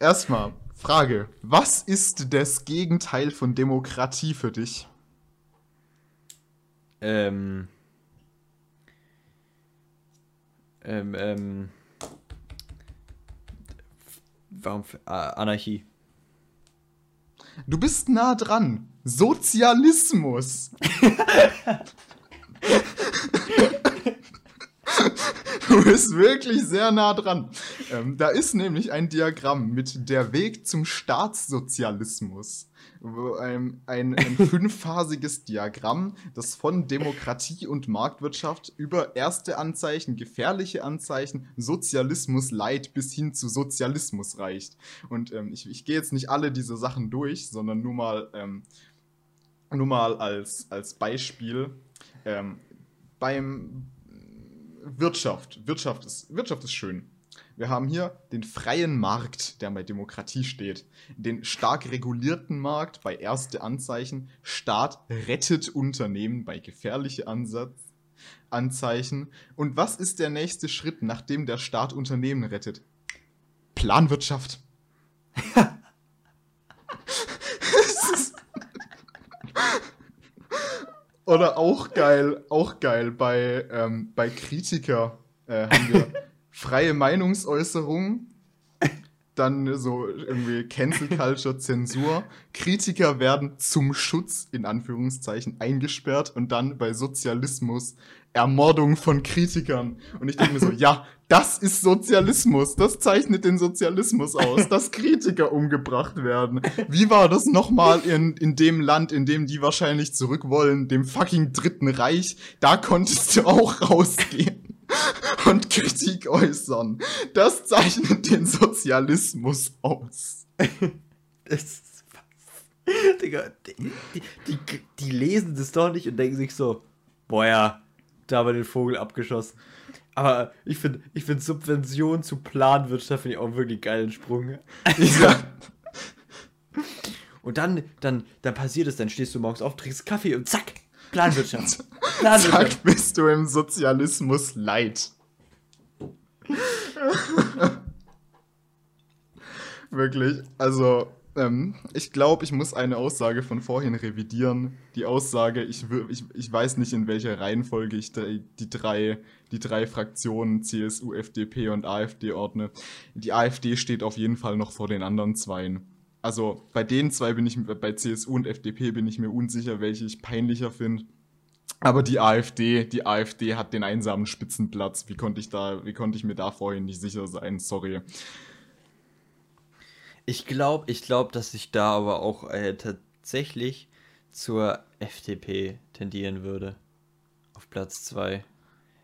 Erstmal, Frage, was ist das Gegenteil von Demokratie für dich? Ähm. Ähm, ähm. Warum? A- Anarchie. Du bist nah dran. Sozialismus. du bist wirklich sehr nah dran. ähm, da ist nämlich ein Diagramm mit der Weg zum Staatssozialismus. Ein, ein, ein fünfphasiges Diagramm, das von Demokratie und Marktwirtschaft über erste Anzeichen, gefährliche Anzeichen, Sozialismus Leid bis hin zu Sozialismus reicht. Und ähm, ich, ich gehe jetzt nicht alle diese Sachen durch, sondern nur mal, ähm, nur mal als, als Beispiel. Ähm, beim Wirtschaft. Wirtschaft ist, Wirtschaft ist schön. Wir haben hier den freien Markt, der bei Demokratie steht. Den stark regulierten Markt bei erste Anzeichen. Staat rettet Unternehmen bei gefährliche Ansatz, Anzeichen. Und was ist der nächste Schritt, nachdem der Staat Unternehmen rettet? Planwirtschaft. Oder auch geil, auch geil, bei, ähm, bei Kritiker äh, haben wir freie Meinungsäußerung, dann so irgendwie Cancel Culture, Zensur. Kritiker werden zum Schutz in Anführungszeichen eingesperrt und dann bei Sozialismus Ermordung von Kritikern. Und ich denke mir so, ja, das ist Sozialismus. Das zeichnet den Sozialismus aus, dass Kritiker umgebracht werden. Wie war das nochmal in, in dem Land, in dem die wahrscheinlich zurück wollen, dem fucking Dritten Reich? Da konntest du auch rausgehen und Kritik äußern. Das zeichnet den Sozialismus aus. Das ist Digga, die, die, die, die lesen das doch nicht und denken sich so, boah ja, da haben wir den Vogel abgeschossen. Aber ich finde ich find Subvention zu Planwirtschaft finde ich auch einen wirklich geilen Sprung. Ja. Und dann, dann, dann passiert es, dann stehst du morgens auf, trinkst Kaffee und zack, Planwirtschaft. Planwirtschaft. Zack, bist du im Sozialismus leid. Wirklich, also ähm, ich glaube, ich muss eine Aussage von vorhin revidieren. Die Aussage, ich, ich, ich weiß nicht, in welcher Reihenfolge ich die, drei, die drei Fraktionen CSU, FDP und AfD ordne. Die AfD steht auf jeden Fall noch vor den anderen zweien. Also bei den zwei bin ich, bei CSU und FDP bin ich mir unsicher, welche ich peinlicher finde. Aber die AfD, die AfD hat den einsamen Spitzenplatz. Wie konnte ich da, wie konnte ich mir da vorhin nicht sicher sein? Sorry. Ich glaube, ich glaube, dass ich da aber auch äh, tatsächlich zur FDP tendieren würde. Auf Platz 2.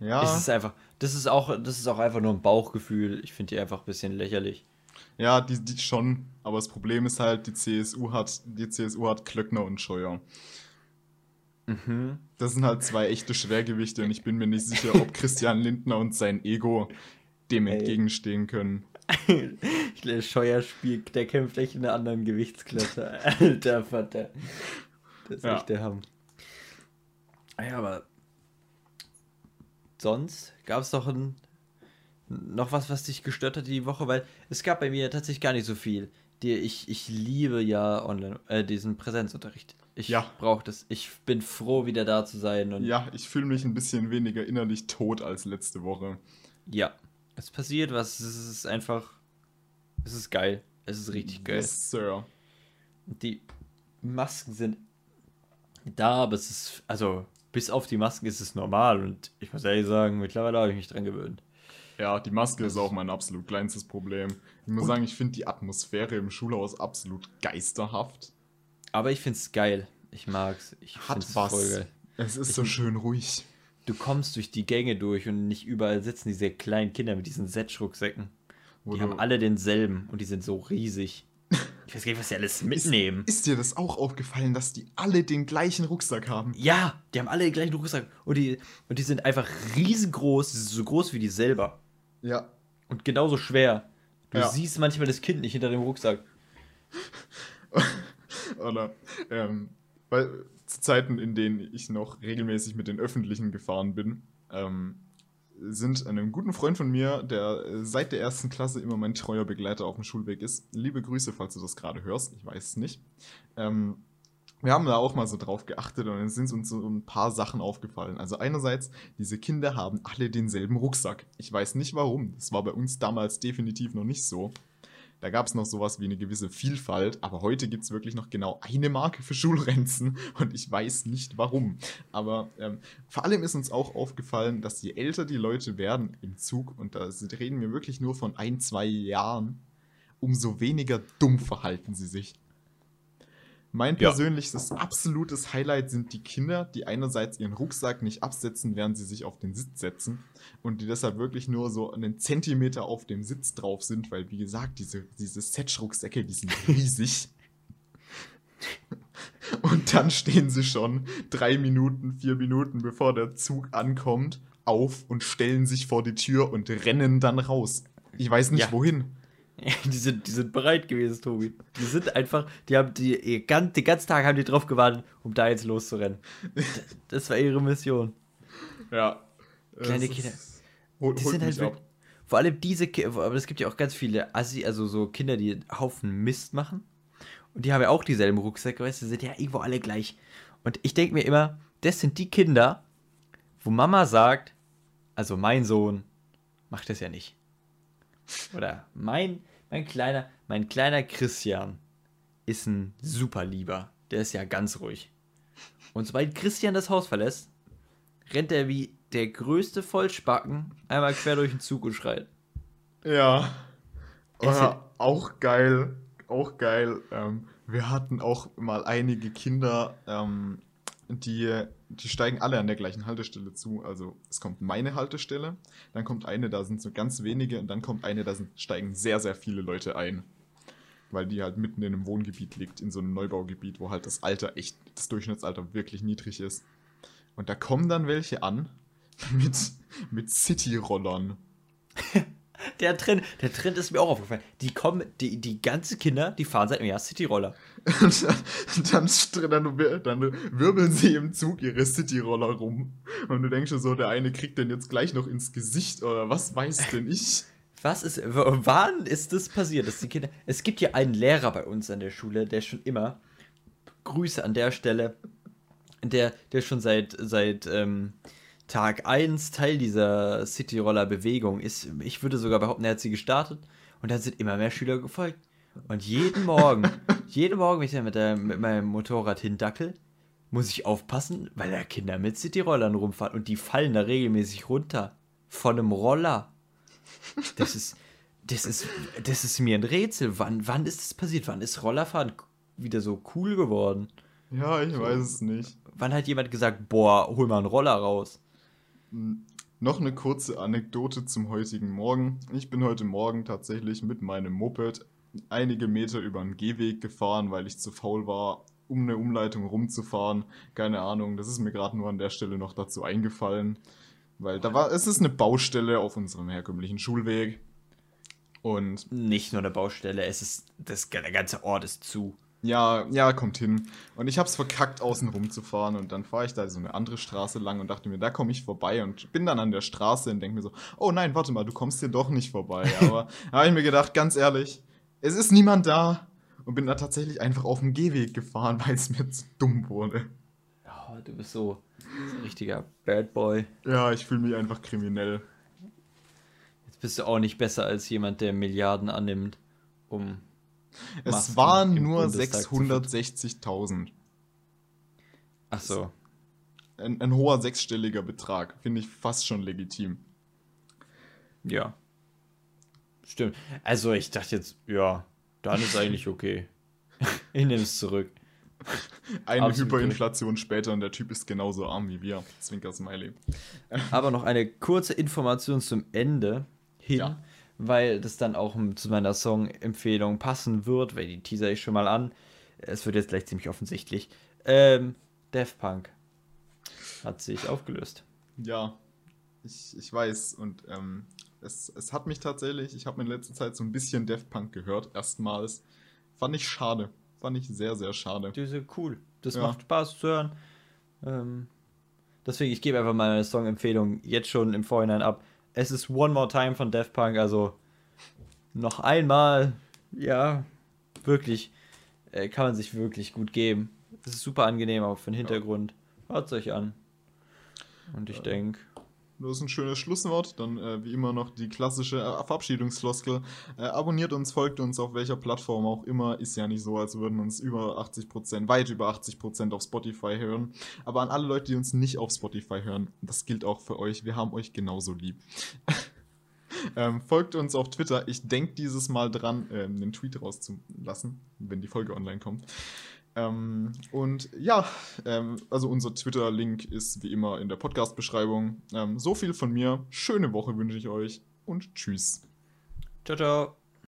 Ja. Es ist einfach, das ist auch, das ist auch einfach nur ein Bauchgefühl. Ich finde die einfach ein bisschen lächerlich. Ja, die, die schon. Aber das Problem ist halt, die CSU hat, die CSU hat Klöckner und Scheuer. Mhm. Das sind halt zwei echte Schwergewichte und ich bin mir nicht sicher, ob Christian Lindner und sein Ego dem Ey. entgegenstehen können. Scheuer spielt, der kämpft echt in einer anderen Gewichtsklasse. Alter Vater. Das ist ja. echt der Hammer. Ah ja, aber sonst gab es doch ein, noch was, was dich gestört hat die Woche, weil es gab bei mir tatsächlich gar nicht so viel. Die, ich, ich liebe ja online, äh, diesen Präsenzunterricht. Ich ja. brauche das. Ich bin froh, wieder da zu sein. Und ja, ich fühle mich ein bisschen weniger innerlich tot als letzte Woche. Ja, es passiert was. Es ist einfach. Es ist geil. Es ist richtig geil. Yes, Sir. Die Masken sind da, aber es ist. Also, bis auf die Masken ist es normal. Und ich muss ehrlich sagen, mittlerweile habe ich mich dran gewöhnt. Ja, die Maske ist auch mein absolut kleinstes Problem. Ich muss und sagen, ich finde die Atmosphäre im Schulhaus absolut geisterhaft. Aber ich finde es geil. Ich mag's. Ich Hat was. Es ist ich so schön ruhig du kommst durch die Gänge durch und nicht überall sitzen diese kleinen Kinder mit diesen Setsch-Rucksäcken. Die haben alle denselben und die sind so riesig. Ich weiß gar nicht, was sie alles mitnehmen. Ist, ist, dir das auch aufgefallen, dass die alle den gleichen Rucksack haben? Ja, die haben alle den gleichen Rucksack. Und die, und die sind einfach riesengroß, so groß wie die selber. Ja. Und genauso schwer. Du ja. siehst manchmal das Kind nicht hinter dem Rucksack. Oder, ähm, weil zu Zeiten, in denen ich noch regelmäßig mit den Öffentlichen gefahren bin, ähm, sind einem guten Freund von mir, der äh, seit der ersten Klasse immer mein treuer Begleiter auf dem Schulweg ist. Liebe Grüße, falls du das gerade hörst, ich weiß es nicht. Ähm, wir haben da auch mal so drauf geachtet und dann sind uns so ein paar Sachen aufgefallen. Also einerseits, diese Kinder haben alle denselben Rucksack. Ich weiß nicht warum. Das war bei uns damals definitiv noch nicht so. Da gab es noch sowas wie eine gewisse Vielfalt, aber heute gibt es wirklich noch genau eine Marke für Schulranzen und ich weiß nicht warum. Aber ähm, vor allem ist uns auch aufgefallen, dass je älter die Leute werden im Zug, und da reden wir wirklich nur von ein, zwei Jahren, umso weniger dumm verhalten sie sich. Mein Ja. persönliches absolutes Highlight sind die Kinder, die einerseits ihren Rucksack nicht absetzen, während sie sich auf den Sitz setzen und die deshalb wirklich nur so einen Zentimeter auf dem Sitz drauf sind, weil wie gesagt, diese, diese Setch-Rucksäcke, die sind riesig. Und dann stehen sie schon drei Minuten, vier Minuten, bevor der Zug ankommt, auf und stellen sich vor die Tür und rennen dann raus. Ich weiß nicht Ja. wohin. Die sind, die sind bereit gewesen, Tobi. Die sind einfach, die haben die, ihr ganz, den ganzen Tag haben die drauf gewartet, um da jetzt loszurennen. Das, war ihre Mission. Ja. Kleine Kinder. ist- Hol, Die sind halt ab. vor allem diese Kinder, aber es gibt ja auch ganz viele Assi, also so Kinder, die einen Haufen Mist machen. Und die haben ja auch dieselben Rucksäcke, weißt du, sind ja irgendwo alle gleich. Und ich denke mir immer, das sind die Kinder, wo Mama sagt, also mein Sohn macht das ja nicht. Oder mein, mein kleiner, mein kleiner Christian ist ein super Lieber. Der ist ja ganz ruhig. Und sobald Christian das Haus verlässt, rennt er wie der größte Vollspacken einmal quer durch den Zug und schreit. Ja. Ja, auch geil. Auch geil. Ähm, wir hatten auch mal einige Kinder, ähm, die, die steigen alle an der gleichen Haltestelle zu. Also es kommt meine Haltestelle, dann kommt eine, da sind so ganz wenige und dann kommt eine, da sind, steigen sehr, sehr viele Leute ein. Weil die halt mitten in einem Wohngebiet liegt, in so einem Neubaugebiet, wo halt das Alter echt, das Durchschnittsalter wirklich niedrig ist. Und da kommen dann welche an mit, mit City-Rollern. Der Trend, der Trend ist mir auch aufgefallen. Die kommen, die, die ganzen Kinder, die fahren seit einem Jahr Cityroller. Und dann, dann, dann, wir- dann wirbeln sie im Zug ihre City-Roller rum. Und du denkst schon so, der eine kriegt den jetzt gleich noch ins Gesicht oder was weiß denn ich? Was ist, wann ist das passiert, dass die Kinder, es gibt hier einen Lehrer bei uns an der Schule, der schon immer, Grüße an der Stelle, der, der schon seit, seit ähm, Tag 1 Teil dieser Cityroller-Bewegung ist. Ich würde sogar behaupten, er hat sie gestartet und dann sind immer mehr Schüler gefolgt. Und jeden Morgen, jeden Morgen, wenn ich dann mit, der, mit meinem Motorrad hindackel, muss ich aufpassen, weil da Kinder mit Cityrollern rumfahren und die fallen da regelmäßig runter. Von einem Roller. Das ist, das ist, das ist mir ein Rätsel. Wann, wann ist das passiert? Wann ist Rollerfahren wieder so cool geworden? Ja, ich weiß es nicht. Wann hat jemand gesagt, boah, hol mal einen Roller raus? Noch eine kurze Anekdote zum heutigen Morgen. Ich bin heute Morgen tatsächlich mit meinem Moped einige Meter über einen Gehweg gefahren, weil ich zu faul war, um eine Umleitung rumzufahren. Keine Ahnung, das ist mir gerade nur an der Stelle noch dazu eingefallen. Weil da war, es ist eine Baustelle auf unserem herkömmlichen Schulweg. Und Nicht nur eine Baustelle, es ist, das, der ganze Ort ist zu. Ja, ja, kommt hin. Und ich hab's verkackt, außen rum zu fahren. Und dann fahre ich da so eine andere Straße lang und dachte mir, da komme ich vorbei. Und bin dann an der Straße und denke mir so, oh nein, warte mal, du kommst hier doch nicht vorbei. Aber da habe ich mir gedacht, ganz ehrlich, es ist niemand da. Und bin da tatsächlich einfach auf dem Gehweg gefahren, weil es mir zu dumm wurde. Oh, du bist so, so ein richtiger Bad Boy. Ja, ich fühle mich einfach kriminell. Jetzt bist du auch nicht besser als jemand, der Milliarden annimmt, um. Es Masken waren nur Bundestag zu 660.000. Ach so. Ein, ein hoher sechsstelliger Betrag. Finde ich fast schon legitim. Ja. Stimmt. Also ich dachte jetzt, ja, dann ist eigentlich okay. ich nehme es zurück. Eine Absolut Hyperinflation später und der Typ ist genauso arm wie wir. Zwinker Smiley. Aber noch eine kurze Information zum Ende hin, Ja. Weil das dann auch zu meiner Song-Empfehlung passen wird, weil die teaser ich schon mal an. Es wird jetzt gleich ziemlich offensichtlich. Ähm, Daft Punk hat sich aufgelöst. Ja, ich, ich weiß. Und ähm, es, es hat mich tatsächlich, ich habe in letzter Zeit so ein bisschen Daft Punk gehört, erstmals. Fand ich schade. Fand ich sehr, sehr schade. Die sind cool. Das Ja. macht Spaß zu hören. Ähm, deswegen, ich gebe einfach meine Song-Empfehlung jetzt schon im Vorhinein ab. Es ist One More Time von Daft Punk, also noch einmal, ja, wirklich, äh, kann man sich wirklich gut geben. Es ist super angenehm, auch für den Hintergrund. Hört euch an. Und ich denke, das ist ein schönes Schlusswort. Dann äh, wie immer noch die klassische äh, Verabschiedungsfloskel. Äh, abonniert uns, folgt uns auf welcher Plattform auch immer. Ist ja nicht so, als würden uns über 80%, weit über 80% auf Spotify hören. Aber an alle Leute, die uns nicht auf Spotify hören, das gilt auch für euch. Wir haben euch genauso lieb. ähm, folgt uns auf Twitter. Ich denke dieses Mal dran, ähm, einen Tweet rauszulassen, wenn die Folge online kommt. Ähm, und ja, ähm, also unser Twitter-Link ist wie immer in der Podcast-Beschreibung. Ähm, so viel von mir. Schöne Woche wünsche ich euch und tschüss. Ciao, ciao.